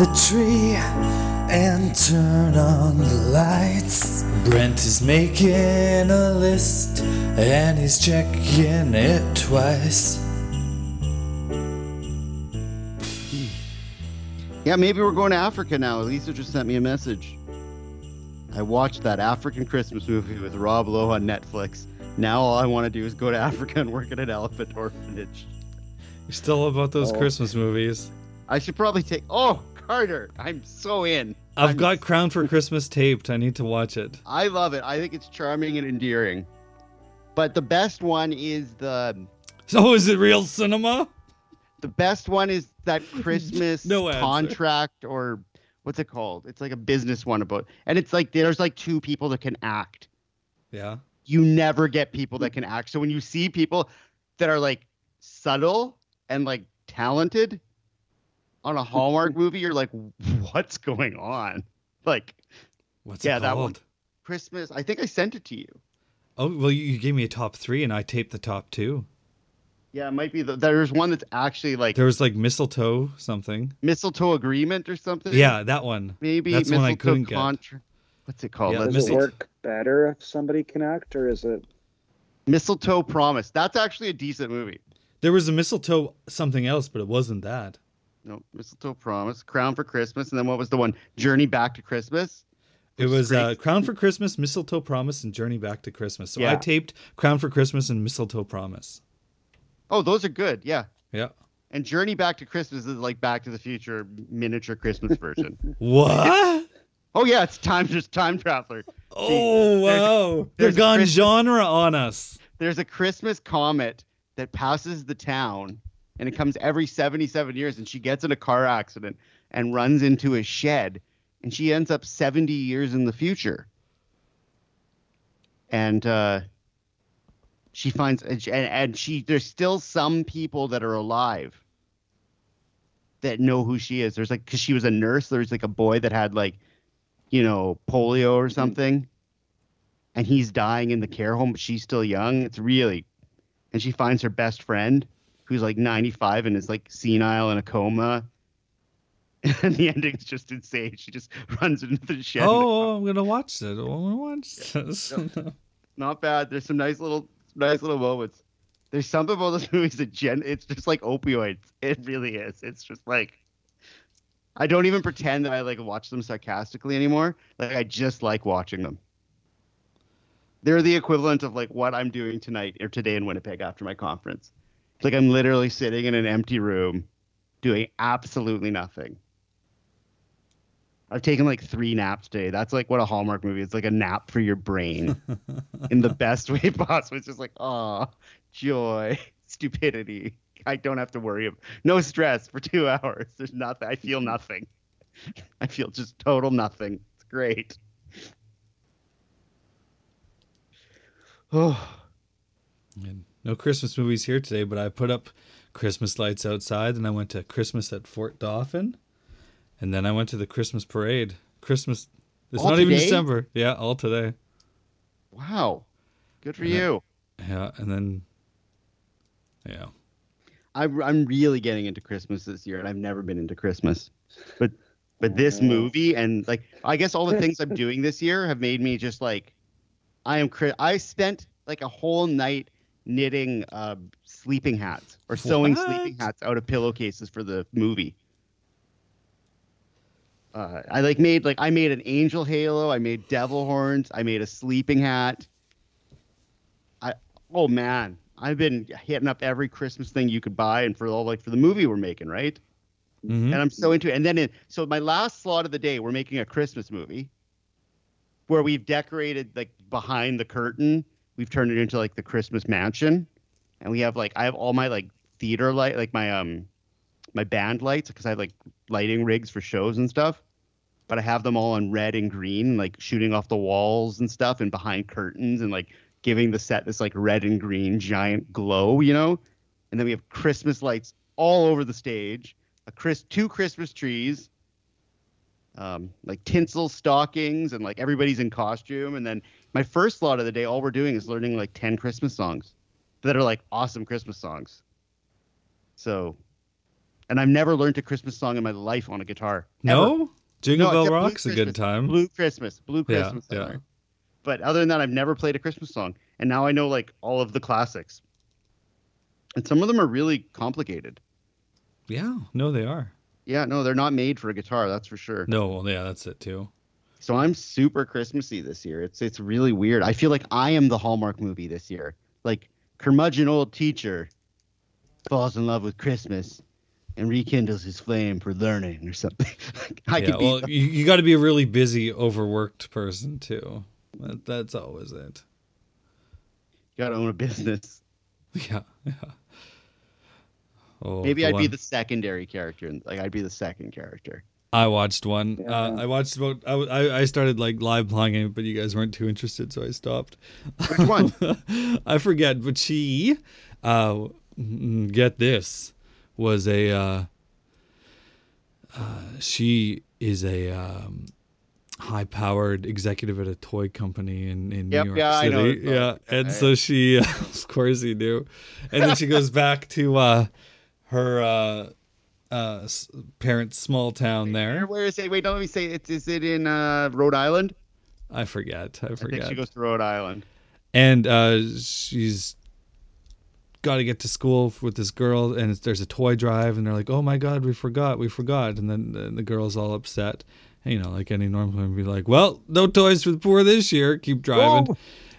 the tree and turn on the lights. Brent is making a list and he's checking it twice. Yeah, maybe we're going to Africa now. Lisa just sent me a message. I watched that African Christmas movie with Rob Lowe on Netflix. Now all I want to do is go to Africa and work at an elephant orphanage. You're still about those Oh. Christmas movies. I should probably take. Oh, Carter, I'm so in. I've I'm- got Crown for Christmas taped. I need to watch it. I love it. I think it's charming and endearing. But the best one is the So is it real cinema? the best one is that Christmas No contract or what's it called? It's like a business one about, and it's like there's like two people that can act. Yeah. You never get people that can act. So when you see people that are like subtle and like talented on a Hallmark movie, you're like, what's going on? Like What's Yeah, it that one. Christmas. I think I sent it to you. Oh well, you you gave me a top three, and I taped the top two. Yeah, it might be. The, there's one that's actually like There was like mistletoe something. mistletoe agreement or something. Yeah, that one. maybe that's one I mistletoe couldn't get. contra- What's it called? Yeah, Does see. it Mistle- work better if somebody can act, or is it? Mistletoe Promise. That's actually a decent movie. There was a mistletoe something else, but it wasn't that. No, Mistletoe Promise, Crown for Christmas, and then what was the one? Journey Back to Christmas. It was uh, Crown for Christmas, Mistletoe Promise, and Journey Back to Christmas. So I taped Crown for Christmas and Mistletoe Promise. Oh, those are good. Yeah. Yeah. And Journey Back to Christmas is like Back to the Future miniature Christmas version. What? oh yeah, it's time just time traveler. oh there's wow! They're gone Christmas- genre on us. There's a Christmas comet that passes the town, and it comes every 77 years, and she gets in a car accident and runs into a shed, and she ends up 70 years in the future. And uh, she finds, and, and, and she, there's still some people that are alive that know who she is. There's like, because she was a nurse, there's like a boy that had like, you know, polio or something and he's dying in the care home, but she's still young. It's really, and she finds her best friend who's like 95 and is like senile in a coma. And the ending's just insane. She just runs into the shed. Oh, oh I'm gonna watch it. Oh, I'm gonna watch this. Not bad. There's some nice little, nice little moments. There's something about those movies that gen. It's just like opioids. It really is. It's just like. I don't even pretend that I like watch them sarcastically anymore. Like I just like watching them. They're the equivalent of like what I'm doing tonight or today in Winnipeg after my conference. It's like I'm literally sitting in an empty room doing absolutely nothing. I've taken like three naps today. That's like what a Hallmark movie It's like a nap for your brain in the best way possible. It's just like, oh, joy, stupidity. I don't have to worry. Of, no stress for two hours. There's nothing. I feel nothing. I feel just total nothing. It's great. Oh, And no Christmas movies here today, but I put up Christmas lights outside, and I went to Christmas at Fort Dauphin, and then I went to the Christmas parade. Christmas. It's All not even? December. Yeah, all today. wow. Good for Yeah. you. Yeah, and then. Yeah. I'm I'm really getting into Christmas this year, and I've never been into Christmas. But but this movie and like I guess all the things I'm doing this year have made me just like I am. I spent like a whole night knitting uh, sleeping hats or sewing What? sleeping hats out of pillowcases for the movie. Uh, I like made like I made an angel halo. I made devil horns. I made a sleeping hat. I oh man, I've been hitting up every Christmas thing you could buy, and for all like for the movie we're making, right? hmm And I'm so into it. And then in, so my last slot of the day, we're making a Christmas movie where we've decorated like behind the curtain. We've turned it into like the Christmas mansion, and we have like I have all my like theater light, like my um my band lights because I have like lighting rigs for shows and stuff. But I have them all on red and green, like shooting off the walls and stuff, and behind curtains, and like giving the set this like red and green giant glow, you know. And then we have Christmas lights all over the stage a Chris two Christmas trees, um, like tinsel stockings, and like everybody's in costume. And then my first slot of the day, all we're doing is learning like ten Christmas songs that are like awesome Christmas songs. So and I've never learned a Christmas song in my life on a guitar. ever. No, Jingle No, Bell Rock's a good time. Blue Christmas, Blue Christmas. I yeah. But other than that, I've never played a Christmas song, and now I know like all of the classics. And some of them are really complicated. Yeah, no, they are. Yeah, no, they're not made for a guitar, that's for sure. No, well, yeah, that's it too. So I'm super Christmassy this year. It's it's really weird. I feel like I am the Hallmark movie this year. Like curmudgeon old teacher falls in love with Christmas and rekindles his flame for learning or something. I yeah, could be well, you, you got to be a really busy, overworked person too. That, that's always it. gotta own a business. Yeah, yeah. Oh, Maybe I'd be the secondary character. Like I'd be the second character. I watched one. Uh, I watched about. I, I started like live playing it, but you guys weren't too interested, so I stopped. Which one? I forget, but she, uh, mm, get this, was a. Uh, uh, she is a um, high-powered executive at a toy company in in Yep, New York yeah, I City. know yeah, and so she, of course, he knew, and then she goes back to uh, her. Uh, parents' small town there. where is it? Wait, don't let me say it. Is it in uh, Rhode Island? I forget. I I forget. think she goes to Rhode Island. and uh, she's got to get to school with this girl, and there's a toy drive, and they're like, "Oh my God, we forgot, we forgot," and then and the girl's all upset. And, you know, like any normal would be like, "Well, no toys for the poor this year. Keep driving."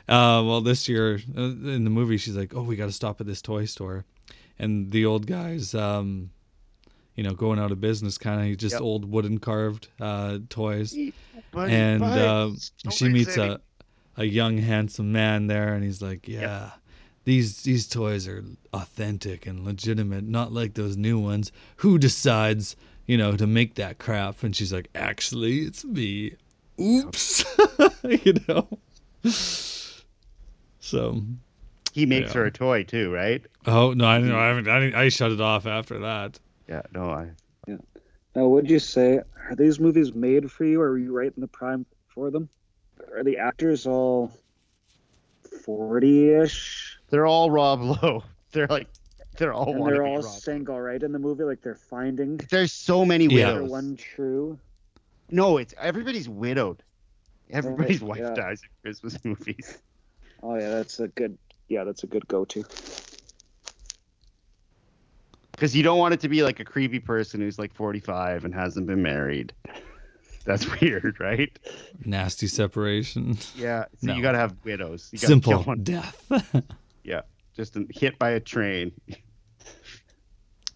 Uh, well, this year uh, in the movie, she's like, "Oh, we got to stop at this toy store," and the old guy's, um, you know, going out of business, kind of just Yep. old wooden carved uh, toys. Buddy, and buddy, uh, she meets a a young handsome man there and he's like yeah these these toys are authentic and legitimate not like those new ones. Who decides you know to make that crap? And she's like actually it's me. Oops. You know? So He makes Yeah. her a toy too, right? oh no i know i haven't I, didn't- I shut it off after that Yeah. No, I. Yeah. Now, would you say are these movies made for you, or are you right in the prime for them? Are the actors all forty-ish, They're all Rob Lowe. They're like, they're all. and they're all Rob Lowe. single, right? In the movie, like they're finding There's so many widows. Yeah. widows. one true. No, it's everybody's widowed. Everybody's wife yeah. dies in Christmas movies. Oh yeah, that's a good. Yeah, that's a good go-to. Because you don't want it to be like a creepy person who's like 45 and hasn't been married. That's weird, right? nasty separation Yeah. So No. you got to have widows. You gotta simple kill one. death Yeah. Just hit by a train.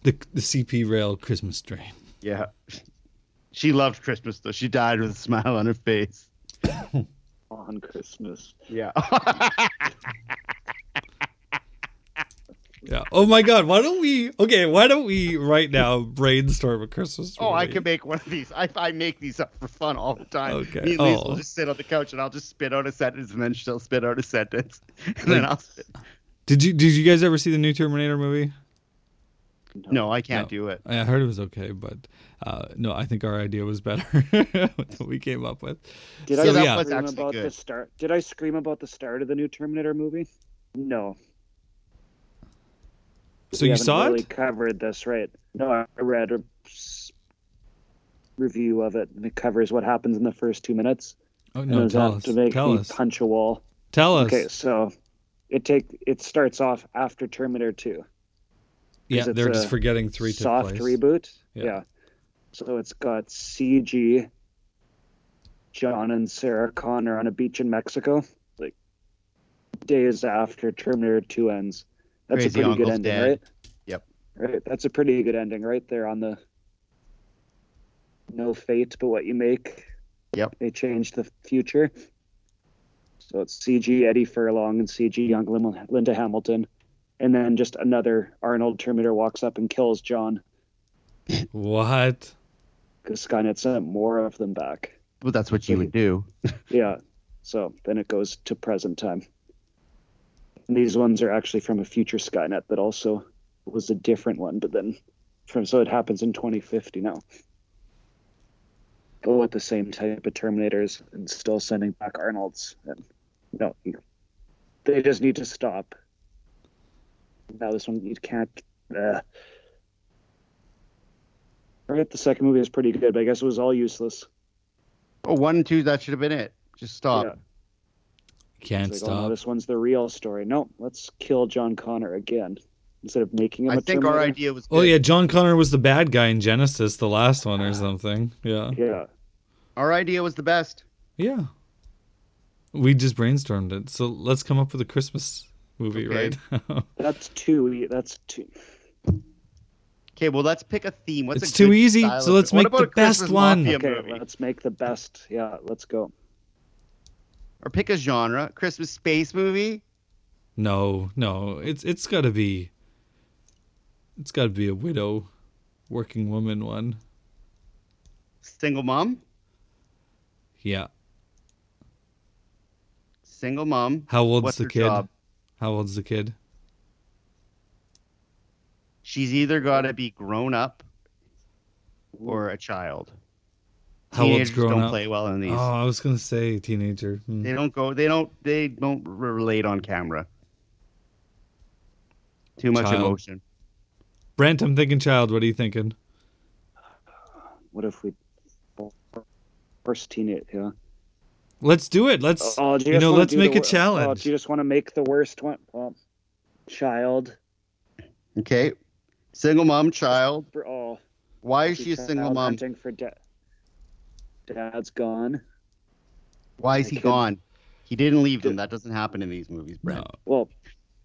the, the cp rail christmas train Yeah. She loved Christmas though. She died with a smile on her face. On Christmas. Yeah. Yeah. Oh my God. Why don't we? Okay. Why don't we right now brainstorm a Christmas? oh, I can make one of these. I, I make these up for fun all the time. Okay. Me and Lisa Oh. will just sit on the couch and I'll just spit out a sentence and then she'll spit out a sentence. And then I'll spit. Did you Did you guys ever see the new Terminator movie? No, I can't No. do it. I heard it was okay, but uh, no, I think our idea was better what we came up with. Did So, I yeah. scream actually about the start? Did I scream about the start of the new Terminator movie? No. So We you saw really it? covered this, right? No, I read a review of it, and it covers what happens in the first two minutes. Oh no, it was tell us. to make Tell me us. punch a wall. Tell us. Okay, so it take it starts off after Terminator Two. yeah, they're a just forgetting three took soft place. reboot. Yeah. Yeah. So it's got CG, John and Sarah Connor on a beach in Mexico, like days after Terminator 2 ends. That's Crazy a pretty good ending, dead. right? Yep. Right. That's a pretty good ending right there on the no fate but what you make. Yep. They changed the future. So it's CG Eddie Furlong and CG young Lim- Linda Hamilton. And then just another Arnold Terminator walks up and kills John What? because Skynet sent more of them back. Well, that's what you would do. Yeah. So then it goes to present time. And these ones are actually from a future Skynet that also was a different one, but then from so it happens in 2050 now. But with the same type of Terminators and still sending back Arnold's. And no, they just need to stop. Now this one you can't. Uh, Right, the second movie is pretty good, but I guess it was all useless. Oh, one and two, that should have been it. Just stop. Yeah. Can't It's like, oh, no, stop. this one's the real story. No, let's kill John Connor again instead of making him. I a think our idea was. Oh yeah, John Connor was the bad guy in Genisys, the last one or ah. something. Yeah. Yeah, Our idea was the best. Yeah. We just brainstormed it. So let's come up with a Christmas movie Okay. right now. that's two. That's two. Okay, well, let's pick a theme. What's It's a too easy, so let's make the a Christmas best one. Okay, movie? let's make the best. Yeah, let's go. Or pick a genre. Christmas space movie. no, no. It's it's gotta be it's gotta be a widow working woman one. Single mom. Yeah. Single mom. How old's What's the kid? job? How old's the kid? She's either got to be grown up or a child. How old's Teenagers grown don't up? play well in these. Oh, I was gonna say teenager. Hmm. They don't go. They don't. They don't relate on camera. Too much Child. emotion. Brent, I'm thinking child. What are you thinking? What if we first teenage? Yeah. Let's do it. Let's Oh, do you know, let's make a wor- Oh, challenge. do you just want to make the worst one? Well, child. Okay. Single mom, child. For all. Why is she a single mom? Hunting for da- Dad's gone. Why is I he could- gone? He didn't leave them. That doesn't happen in these movies, Brent. No. Well,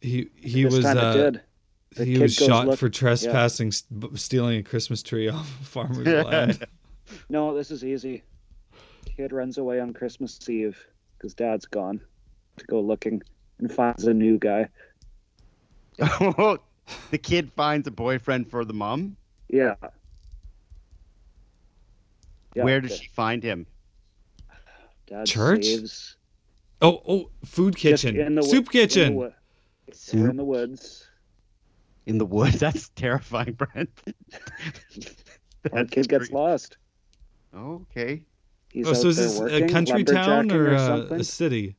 He he was uh, did. The he was shot look- for trespassing, s b stealing a Christmas tree off a farmer's land. No, this is easy. Kid runs away on Christmas Eve because Dad's gone to go looking and finds a new guy. the kid finds a boyfriend for the mom. Yeah. Yeah, Where does da- she find him? Dad Church? saves Oh oh, food kitchen, in the wo- soup in the kitchen. Soup? in the woods. In the woods. That's terrifying, Brent. That That's kid gets creepy. lost. Okay. He's oh, so is there this a country town or, or uh, something. a city?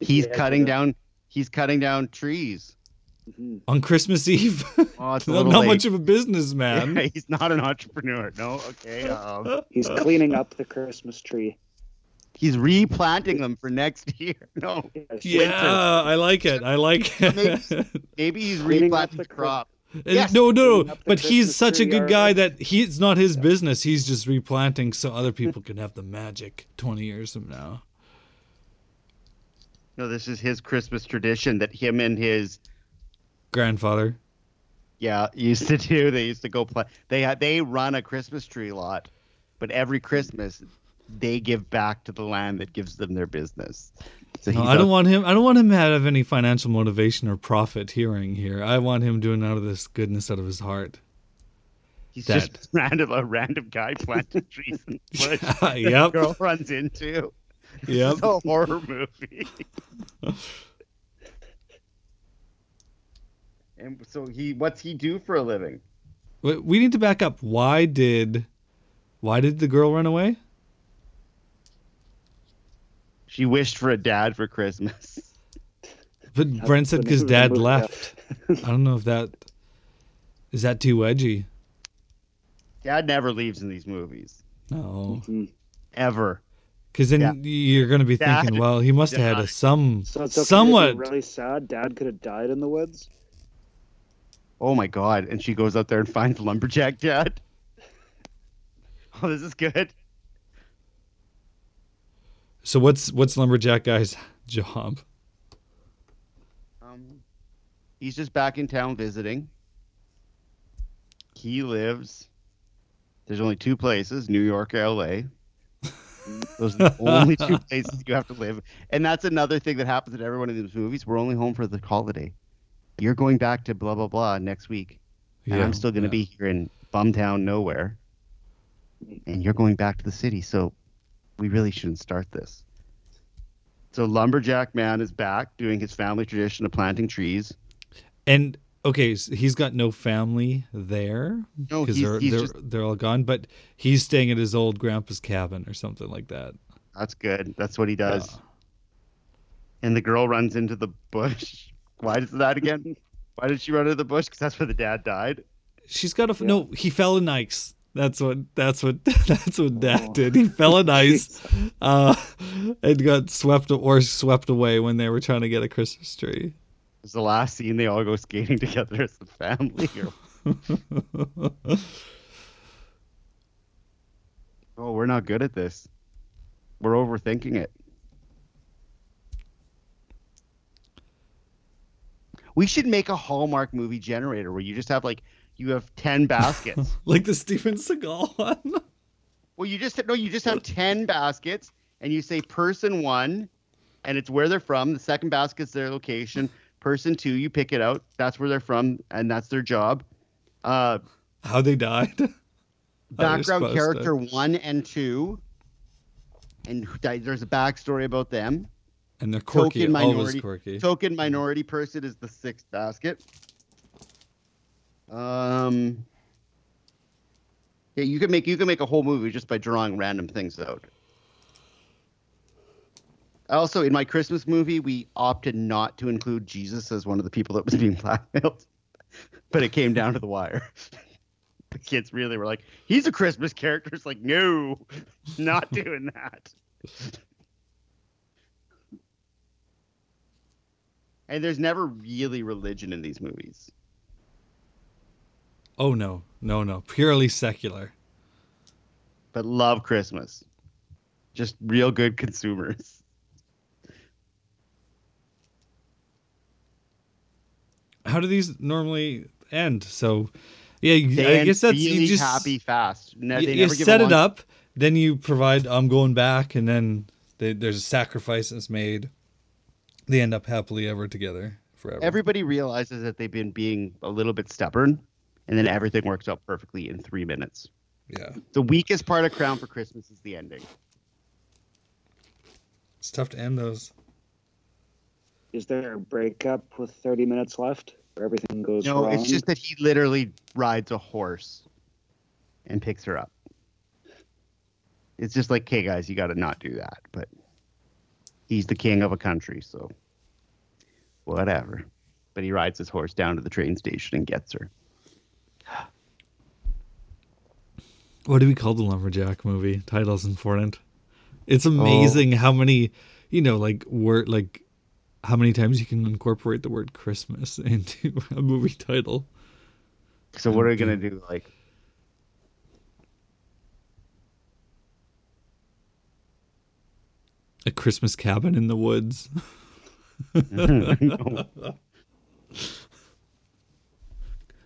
He's Yeah, cutting yeah. down. He's cutting down trees. Mhm. On Christmas Eve? Oh, not not late. much of a businessman. Yeah, he's not an entrepreneur. No. Okay. Um, He's cleaning up the Christmas tree. he's replanting them for next year. No. yeah, I like it. I like it. Maybe he's Cleaning replanting the the crop. Yes. no, no, no. up the But he's such a good guy that he, it's not his business. He's just replanting so other people can have the magic 20 years from now. No, this is his Christmas tradition that him and his Grandfather. yeah used to do. They used to go play. They had they run a Christmas tree lot, but every Christmas they give back to the land that gives them their business. So No, I don't out- want him. I don't want him to have any financial motivation or profit hearing here. I want him doing out of this goodness out of his heart. He's that- just random a random guy planting trees in the bush. Yep. girl runs into. Yep. It's a horror movie. And so he, what's he do for a living? We need to back up. Why did, why did the girl run away? She wished for a dad for Christmas. But That's Brent said the because name of the dad movie, left. I don't know if that is that too edgy. Dad never leaves in these movies No, Mhm. ever. because then Yeah. you're going to be Dad thinking, well, he must have had a died. some So it's okay to be somewhat. really sad. Dad could have died in the woods. Oh my god! And she goes out there and finds lumberjack dad. Oh, this is good. So what's what's lumberjack guy's job? Um, he's just back in town visiting. He lives. There's only two places: New York, L.A. Those are the only two places you have to live. And that's another thing that happens in every one of these movies. We're only home for the holiday. You're going back to blah blah blah next week, and I'm still going to yeah. be here in Bumtown, nowhere. And you're going back to the city, so we really shouldn't start this. So lumberjack man is back doing his family tradition of planting trees. And okay, so he's got no family there because he's, they're he's they're just they're all gone. But he's staying at his old grandpa's cabin or something like that. that's good. That's what he does. Yeah. And the girl runs into the bush. Why is that again? Why did she run into the bush? Because that's where the dad died. She's got a Yeah. no. He fell in ice. That's what. That's what. That's what Dad Oh. did. He fell in ice, uh, and got swept or swept away when they were trying to get a Christmas tree. It's the last scene. They all go skating together as a family. Or, oh, we're not good at this. We're overthinking it. We should make a Hallmark movie generator where you just have like you have ten baskets. like the Steven Seagal one. well, you just no, you just have ten baskets, and you say person one, and it's where they're from. The second basket's their location. Person two, you pick it out. That's where they're from, and that's their job. Uh, How they died. Background supposed to. character one and two, and there's a backstory about them. And they're quirky. Token Always minority- quirky. Token minority person is the sixth basket. Um, yeah, you can make you can make a whole movie just by drawing random things out. Also, in my Christmas movie, we opted not to include Jesus as one of the people that was being blackmailed, but it came down to the wire. The kids really were like, "He's a Christmas character." It's like, no, not doing that. And there's never really religion in these movies. Oh no, no, no. Purely secular. but love Christmas. Just real good consumers. How do these normally end? So, yeah, They I guess that's really you just happy fast. Ne- you, they you never set it up, then you provide. I'm going back, and then they, there's a sacrifice that's made. They end up happily ever together forever. Everybody realizes that they've been being a little bit stubborn, and then everything works out perfectly in three minutes. yeah, The weakest part of Crown for Christmas is the ending. it's tough to end those. Is there a breakup with 30 minutes left where everything goes No, wrong? it's just that he literally rides a horse and picks her up. It's just like, okay, guys, you got to not do that. But he's the king of a country, so whatever. But he rides his horse down to the train station and gets her. What do we call the lumberjack movie? Title's important. It's amazing oh. how many, you know, like word like how many times you can incorporate the word Christmas into a movie title. So what are we gonna do? Like, A Christmas cabin in the woods.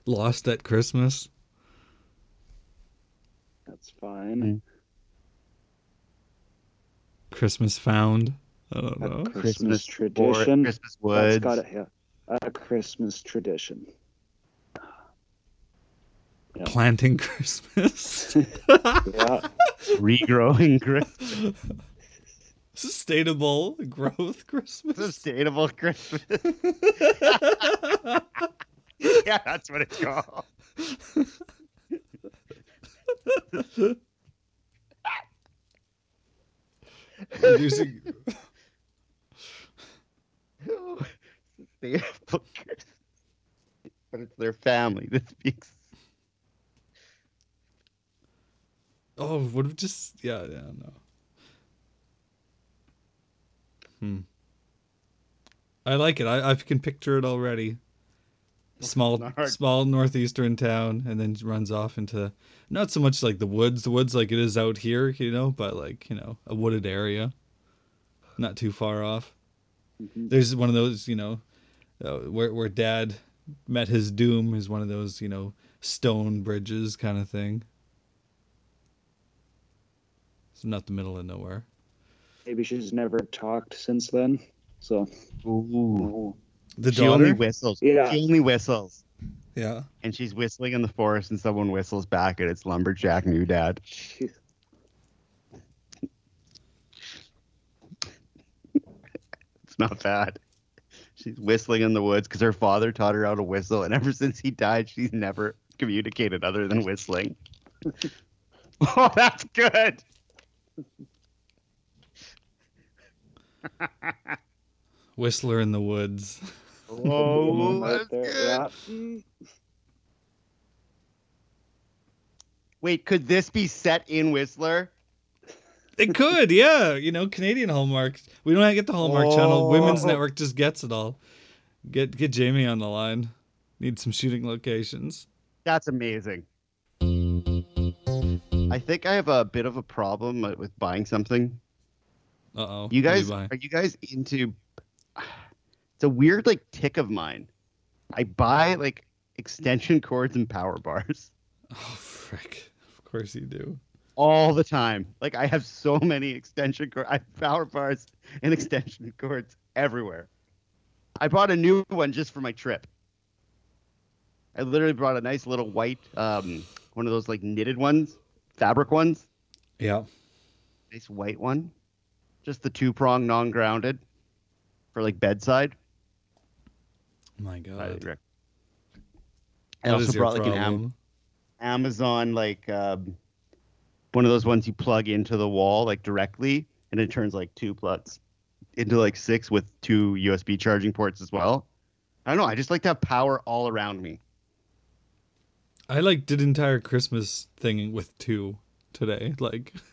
Lost at Christmas. That's fine. Mm. Christmas found. I don't A know. Christmas, forest, tradition. Christmas That's woods. got it. Yeah, a Christmas tradition. Planting Christmas. Yeah, regrowing Christmas, Sustainable growth Christmas. sustainable Christmas. yeah, that's what it's called. Reducing Sustainable Christmas. But it's their family that speaks. Oh, would have just yeah, yeah, no. Hmm. I like it. I I can picture it already. Small small northeastern town and then runs off into not so much like the woods, the woods like it is out here, you know, but like, you know, a wooded area. Not too far off. Mhm. There's one of those, you know, uh, where where dad met his doom is one of those, you know, stone bridges kind of thing. It's not the middle of nowhere. Maybe she's never talked since then. So, Ooh. The she only whistles. Yeah. She only whistles. Yeah. And she's whistling in the forest and someone whistles back and it's Lumberjack New Dad. It's not bad. She's whistling in the woods because her father taught her how to whistle, and ever since he died, she's never communicated other than whistling. oh, that's good. Whistler in the woods. Oh, right that's there. good. Yeah. Wait, could this be set in Whistler? It could, yeah. You know, Canadian Hallmark. We don't get the Hallmark channel. Oh. Women's Oh. Network just gets it all. Get get Jamie on the line. Need some shooting locations. That's amazing. I think I have a bit of a problem with buying something. Uh oh. You guys, are you guys into? It's a weird like tick of mine. I buy like extension cords and power bars Oh frick! Of course you do. all the time. Like I have so many extension cords, I have power bars and extension cords everywhere. I bought a new one just for my trip. I literally brought a nice little white, um, one of those like knitted ones, fabric ones. Yeah. nice white one, just the two prong non grounded for like bedside. My God. I What also brought like an Am- Amazon like um, one of those ones you plug into the wall like directly, and it turns like two plugs into like six with two USB charging ports as well. I don't know. I just like to have power all around me. I like did entire Christmas thing with two today. Like,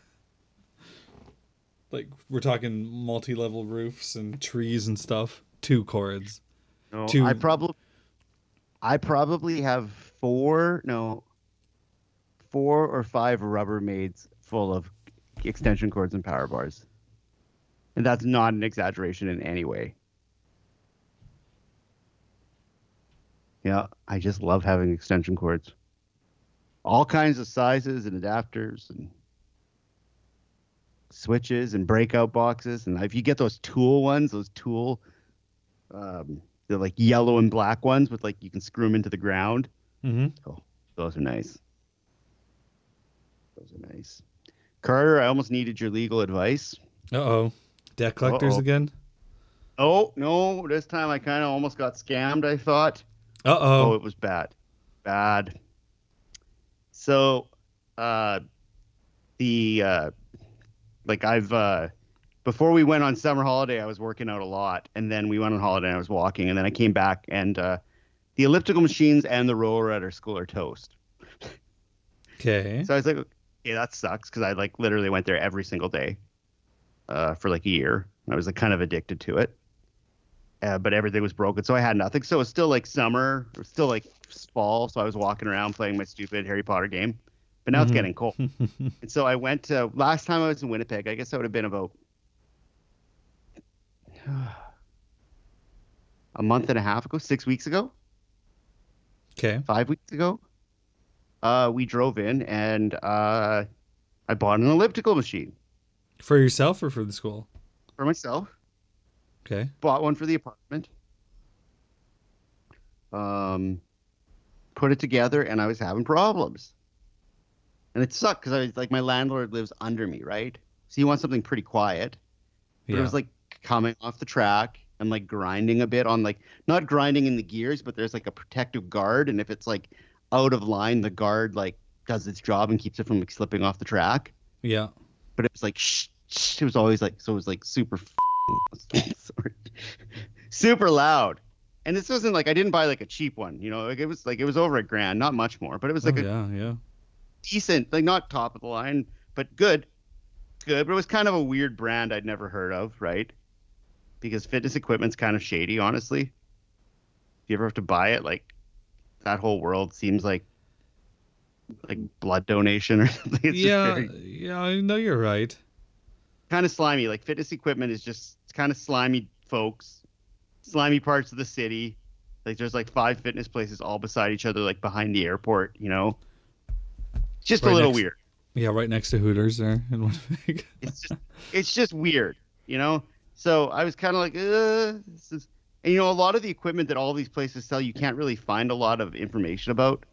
like we're talking multi-level roofs and trees and stuff. Two cords. No, Two- I probably, I probably have four, no, four or five Rubbermaids full of extension cords and power bars, and that's not an exaggeration in any way. Yeah, I just love having extension cords, all kinds of sizes and adapters and switches and breakout boxes, and if you get those tool ones, those tool. Um, the like yellow and black ones with like you can screw them into the ground. Mm-hmm. Those are nice. Those are nice. Carter, I almost needed your legal advice. Uh oh. Debt collectors Uh-oh. again. Oh no, this time I kind of almost got scammed. I thought. Uh Oh, oh. it was bad, bad. So, uh, the uh, like I've uh, before we went on summer holiday, I was working out a lot, and then we went on holiday and I was walking, and then I came back and uh, the elliptical machines and the roller at our school are toast. Okay. So I was like, okay, that sucks because I like literally went there every single day uh, for like a year. I was like kind of addicted to it. Uh, but everything was broken, so I had nothing. So it was still like summer, it was still like fall. So I was walking around playing my stupid Harry Potter game. But now it's Mhm. getting cold, and so I went to last time I was in Winnipeg. I guess that would have been about a month and a half ago, six weeks ago Okay. five weeks ago. Uh, we drove in and uh, I bought an elliptical machine For yourself or for the school? for myself. Okay. Bought one for the apartment. Um, put it together and I was having problems. And it sucked because I was like, my landlord lives under me, right? So he wants something pretty quiet. But Yeah. it was like coming off the track and like grinding a bit on like not grinding in the gears, but there's like a protective guard, and if it's like out of line, the guard like does its job and keeps it from like slipping off the track. yeah. But it was like shh, shh, it was always like so it was like super sorry, super loud. And this wasn't like I didn't buy like a cheap one, you know, like it was like it was over a grand, not much more, but it was oh, like oh, a yeah. Yeah. Decent, like not top of the line, but good, good. But it was kind of a weird brand I'd never heard of, right? Because fitness equipment's kind of shady, honestly. If you ever have to buy it, like that whole world seems like like blood donation or something. It's yeah. very, Yeah. I know you're right. kind of slimy. Like fitness equipment is just it's kind of slimy folks, slimy parts of the city. Like there's like five fitness places all beside each other, like behind the airport. You know, just Right a little next- weird. Yeah. Right next to Hooters there in Winnipeg. it's just it's just weird, you know. So I was kind of like, uh, this is, and you know, a lot of the equipment that all these places sell, you can't really find a lot of information about.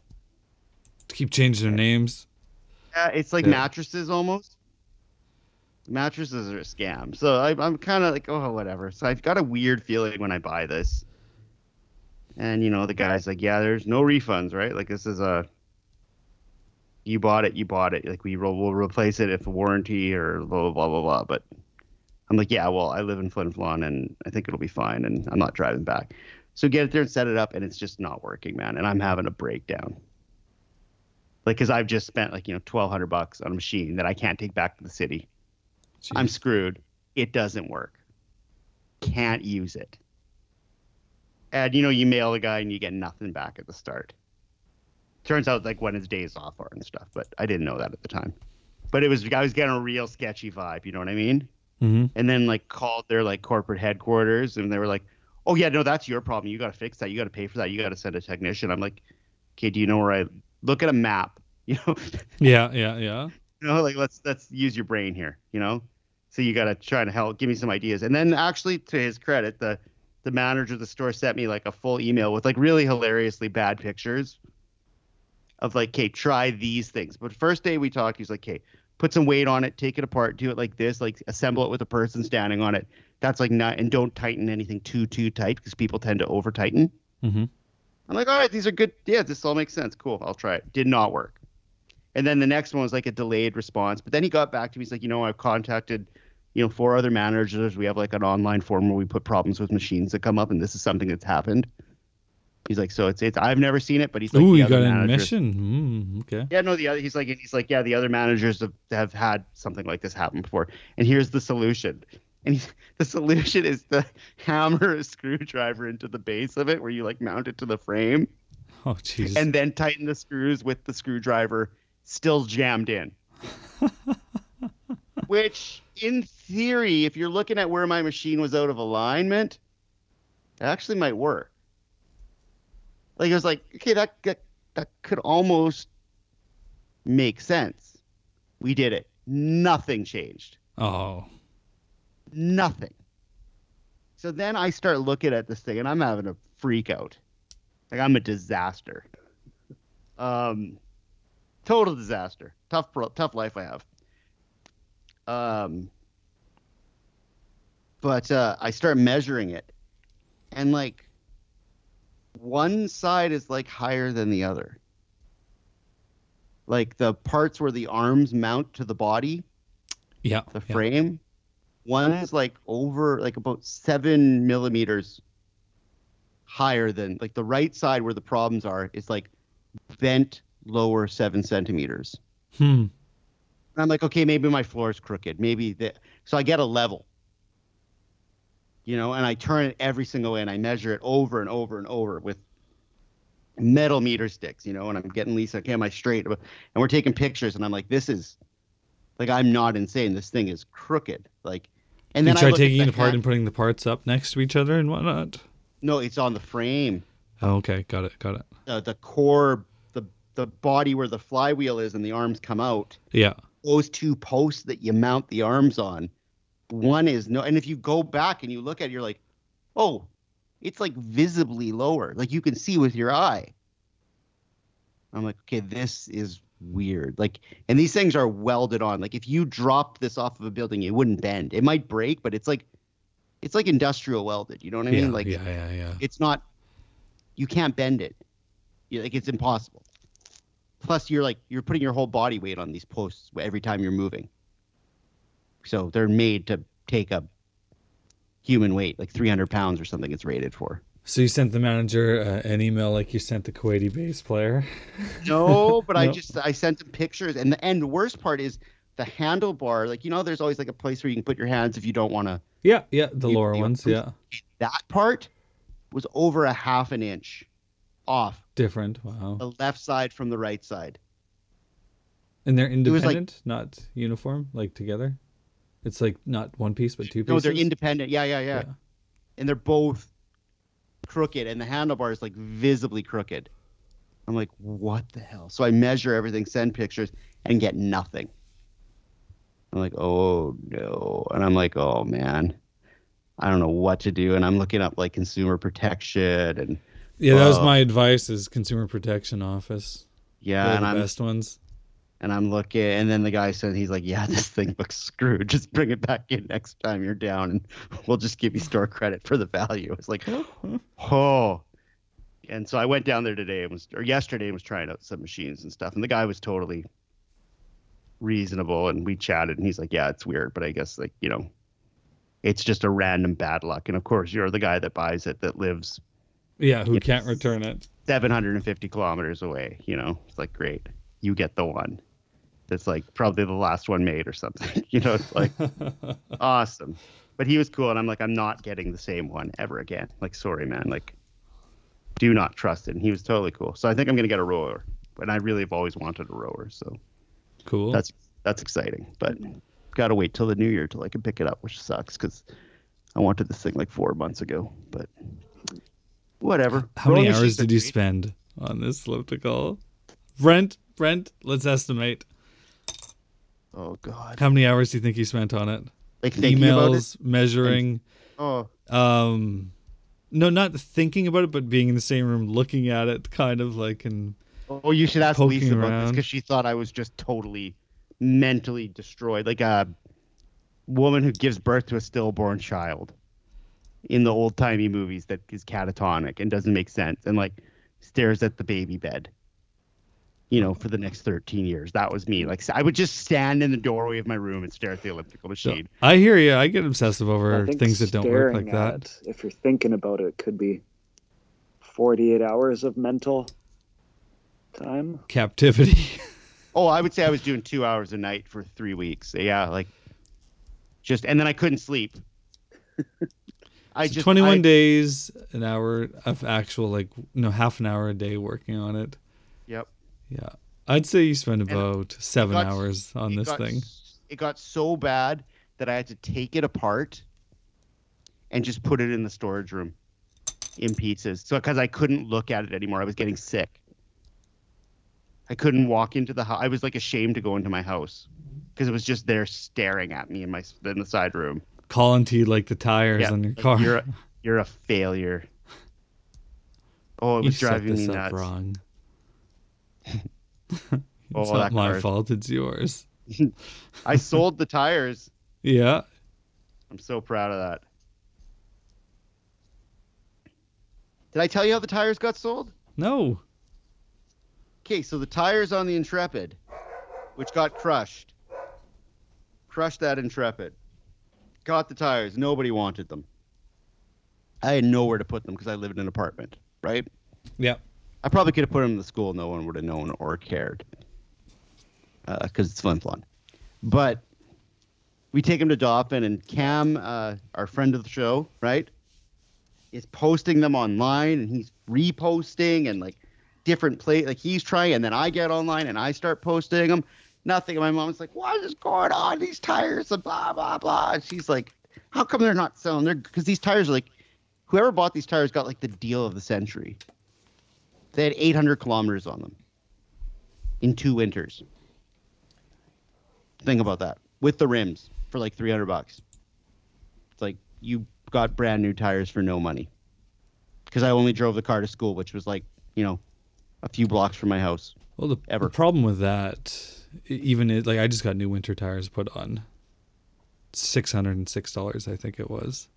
Keep changing their names. Yeah, it's like Yeah. mattresses almost. Mattresses are a scam. So I, I'm kind of like, oh, whatever. So I've got a weird feeling when I buy this. And you know, the guy's like, yeah, there's no refunds, right? Like this is a you bought it, you bought it. Like we will we'll replace it if a warranty or blah blah blah blah blah. But I'm like, yeah, well, I live in Flin Flon and I think it'll be fine, and I'm not driving back. So get it there and set it up, and it's just not working, man. And I'm having a breakdown. Like, because I've just spent like you know twelve hundred bucks on a machine that I can't take back to the city. I'm screwed. It doesn't work. Can't use it. And you know, you mail the guy and you get nothing back at the start. Turns out like when his days off are and stuff, but I didn't know that at the time. But it was I was getting a real sketchy vibe, you know what I mean? Mhm. And then like called their like corporate headquarters and they were like, "Oh yeah, no, that's your problem. You got to fix that. You got to pay for that. You got to send a technician." I'm like, "Okay, do you know where I look at a map? You know, Yeah, yeah, yeah. you know, like let's let's use your brain here, you know. So you got to try to help, give me some ideas. And then actually, to his credit, the the manager of the store sent me like a full email with like really hilariously bad pictures of like, okay, try these things. But first day we talked, he's like, okay, put some weight on it, take it apart, do it like this, like assemble it with a person standing on it. That's like not, and don't tighten anything too too tight because people tend to over tighten. Mm-hmm. I'm like, all right, these are good. Yeah, this all makes sense. Cool, I'll try it. Did not work. And then the next one was like a delayed response. But then he got back to me. He's like, you know, I've contacted, you know, four other managers. We have like an online form where we put problems with machines that come up, and this is something that's happened. He's like, so it's it's I've never seen it, but he's like, Ooh, the you got an admission. Mm, okay. Yeah, no, the other he's like he's like, yeah, the other managers have, have had something like this happen before. And here's the solution. And he's, the solution is to hammer a screwdriver into the base of it where you like mount it to the frame Oh, Jesus. and then tighten the screws with the screwdriver still jammed in. Which, in theory, if you're looking at where my machine was out of alignment, actually might work. Like it was like, okay, that that, that could almost make sense. We did it. Nothing changed. oh. Nothing. So then I start looking at this thing and I'm having a freak out. Like I'm a disaster. Um total disaster. Tough pro- tough life I have. Um but uh I start measuring it and like one side is like higher than the other. Like the parts where the arms mount to the body Yeah. the yeah. frame. One is like over like about seven millimeters higher than like the right side where the problems are is like bent lower seven centimeters. Hmm. And I'm like, okay, maybe my floor is crooked. Maybe that. So I get a level, you know, and I turn it every single way and I measure it over and over and over with metal meter sticks, you know, and I'm getting Lisa, okay, am I straight? And we're taking pictures and I'm like, this is like, I'm not insane. This thing is crooked. Like, and you then I try taking it apart and putting the parts up next to each other and whatnot. No, it's on the frame. Oh, okay, got it, got it. Uh, the core, the the body where the flywheel is and the arms come out. Yeah. those two posts that you mount the arms on, one is no, and if you go back and you look at it, you're like, oh, it's like visibly lower. Like you can see with your eye. I'm like, okay, this is weird. Like, and these things are welded on. Like if you dropped this off of a building, it wouldn't bend. It might break, but it's like, it's like industrial welded. You know what I yeah, mean? Like yeah, yeah, yeah. it's not, you can't bend it. Like it's impossible. Plus, you're like you're putting your whole body weight on these posts every time you're moving. So they're made to take a human weight, like 300 pounds or something. It's rated for. So you sent the manager uh, an email like you sent the Kuwaiti bass player. No, but I just I sent them pictures, and the and the worst part is the handlebar. Like you know, there's always like a place where you can put your hands if you don't want to. Yeah, yeah, the You- lower you- ones, yeah. That part was over a half an inch off Different. Wow. the left side from the right side. And they're was like- independent, not uniform, like together. It's like not one piece, but two No, pieces. they're independent. Yeah, yeah, yeah, Yeah. And they're both crooked, and the handlebar is like visibly crooked. I'm like, what the hell? So I measure everything, send pictures, and get nothing. I'm like, oh no. And I'm like, oh man, I don't know what to do. And I'm looking up like consumer protection and Yeah, that was Wow. my advice: is Consumer Protection Office. yeah, They're and the I'm best ones. And I'm looking, and then the guy said he's like, yeah, this thing looks screwed. Just bring it back in next time you're down, and we'll just give you store credit for the value. It's like, oh. And so I went down there today and was, or yesterday and was trying out some machines and stuff, and the guy was totally reasonable, and we chatted, and he's like, yeah, it's weird, but I guess like you know, it's just a random bad luck, and of course you're the guy that buys it that lives Yeah, who can't return it? 750 kilometers away. You know, it's like great. You get the one that's like probably the last one made or something. you know, it's like awesome. But he was cool, and I'm like, I'm not getting the same one ever again. Like, sorry, man. Like, do not trust it. And he was totally cool. So I think I'm gonna get a rower. and I really have always wanted a rower, so cool. that's that's exciting. But gotta wait till the new year till I can pick it up, which sucks because I wanted this thing like four months ago. But whatever. How many hours did you great. spend on this elliptical? Brent, Brent, let's estimate. Oh God. How many hours do you think you spent on it? Like thinking about it. Emails, measuring. Oh, Um, no, not thinking about it, but being in the same room, looking at it, kind of like and oh, you should ask Lisa about this because she thought I was just totally mentally destroyed, like a woman who gives birth to a stillborn child in the old timey movies that is catatonic and doesn't make sense and like stares at the baby bed. You know, for the next 13 years. That was me. Like, I would just stand in the doorway of my room and stare at the elliptical machine. I hear you. I get obsessive over things that don't work like staring that. at, If you're thinking about it, it could be 48 hours of mental time. Captivity. Oh, I would say I was doing two hours a night for three weeks. Yeah, like just, and then I couldn't sleep. I So just 21 I- days, an hour of actual, like, no, half an hour a day working on it. Yep. Yeah. I'd say you spend about seven got- hours on this got thing. It got so bad that I had to take it apart and just put it in the storage room in pieces. So because I couldn't look at it anymore, I was getting sick. I couldn't walk into the house. I was like ashamed to go into my house because it was just there staring at me in my in the side room. Calling to you like the tires Yeah, on your like, car. You're a, you're a failure. Oh, it you was set driving me nuts. wrong. it's Oh, not my fault. It's yours. I sold the tires. Yeah. I'm so proud of that. Did I tell you how the tires got sold? No. Okay, so the tires on the Intrepid, which got crushed, crushed that Intrepid, got the tires. Nobody wanted them. I had nowhere to put them because I lived in an apartment, right? Yeah. I probably could have put him in the school. No one would have known or cared because it's Flin Flon. But we take him to Dauphin, and Cam, uh, our friend of the show, right, is posting them online, and he's reposting and like different play. Like he's trying, and then I get online and I start posting them. Nothing. My mom's like, "What is going on? These tires and blah blah blah." And she's like, "How come they're not selling? They're because these tires are like, whoever bought these tires got like the deal of the century." They had 800 kilometers on them in two winters. Think about that with the rims for like 300 bucks. It's like you got brand new tires for no money. Because I only drove the car to school, which was like, you know, a few blocks from my house. Well, the, Ever. the problem with that, even it, like I just got new winter tires put on, six hundred and six dollars, I think it was.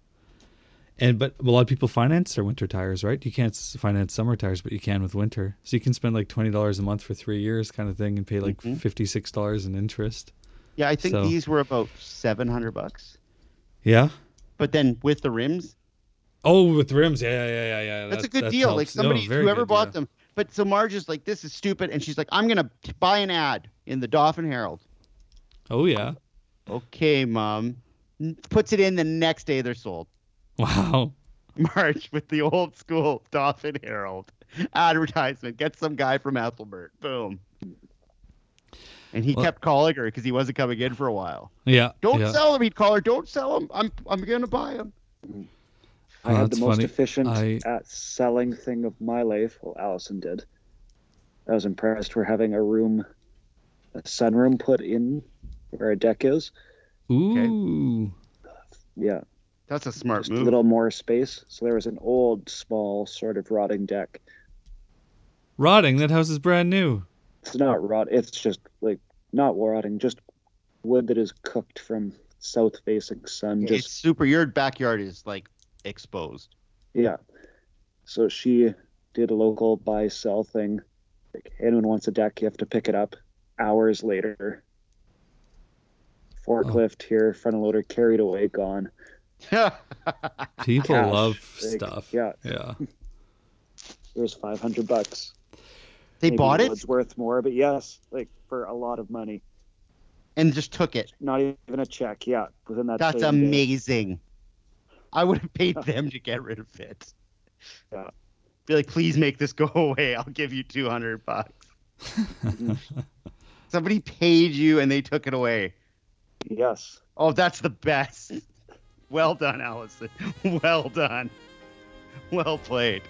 And but a lot of people finance their winter tires, right? You can't finance summer tires, but you can with winter. So you can spend like twenty dollars a month for three years, kind of thing, and pay like Mhm. fifty six dollars in interest. Yeah, I think So- these were about 700 bucks. Yeah. But then with the rims, Oh, with rims, yeah, yeah, yeah, yeah. that's that- a good that deal. Like helps. No, somebody, very whoever good bought them. But so Marge is like, this is stupid. And she's like, I'm going to buy an ad in the Dauphin Herald. Oh yeah. Okay, mom. Puts it in the next day they're sold. Wow. Marge with the old school Dauphin Herald advertisement. Get some guy from Ethelbert. Boom. And he Well- kept calling her because he wasn't coming in for a while. Yeah. Don't yeah. sell him. He'd call her. Don't sell him. I'm I'm gonna buy him. I Oh, had that's the most funny. efficient I- at selling thing of my life. Well, Allison did. I was impressed. We're having a room, a sunroom put in where our deck is. Ooh. Yeah, That's a smart just a little more space. So there was an old, small, sort of rotting deck. Rotting. That house is brand new. It's not rot. It's just like not rotting, just wood that is cooked from south-facing sun. it's super. Your backyard is like exposed. Yeah. So she did a local buy sell thing. Like anyone wants a deck, you have to pick it up. Hours later, oh. forklift here, front end loader carried away, gone. People Cash. love Like, stuff. Yeah, Yeah. it was five hundred bucks. They maybe bought it It's worth more, but yes, like for a lot of money. and just took it. Not even a check. Yeah, within that. That's same day. amazing. I would have paid them to get rid of it. Yeah. Be like, please make this go away. I'll give you two hundred bucks. Mm-hmm. Somebody paid you and they took it away. Yes. Oh, that's the best. Well done, Allison. Well done. Well played.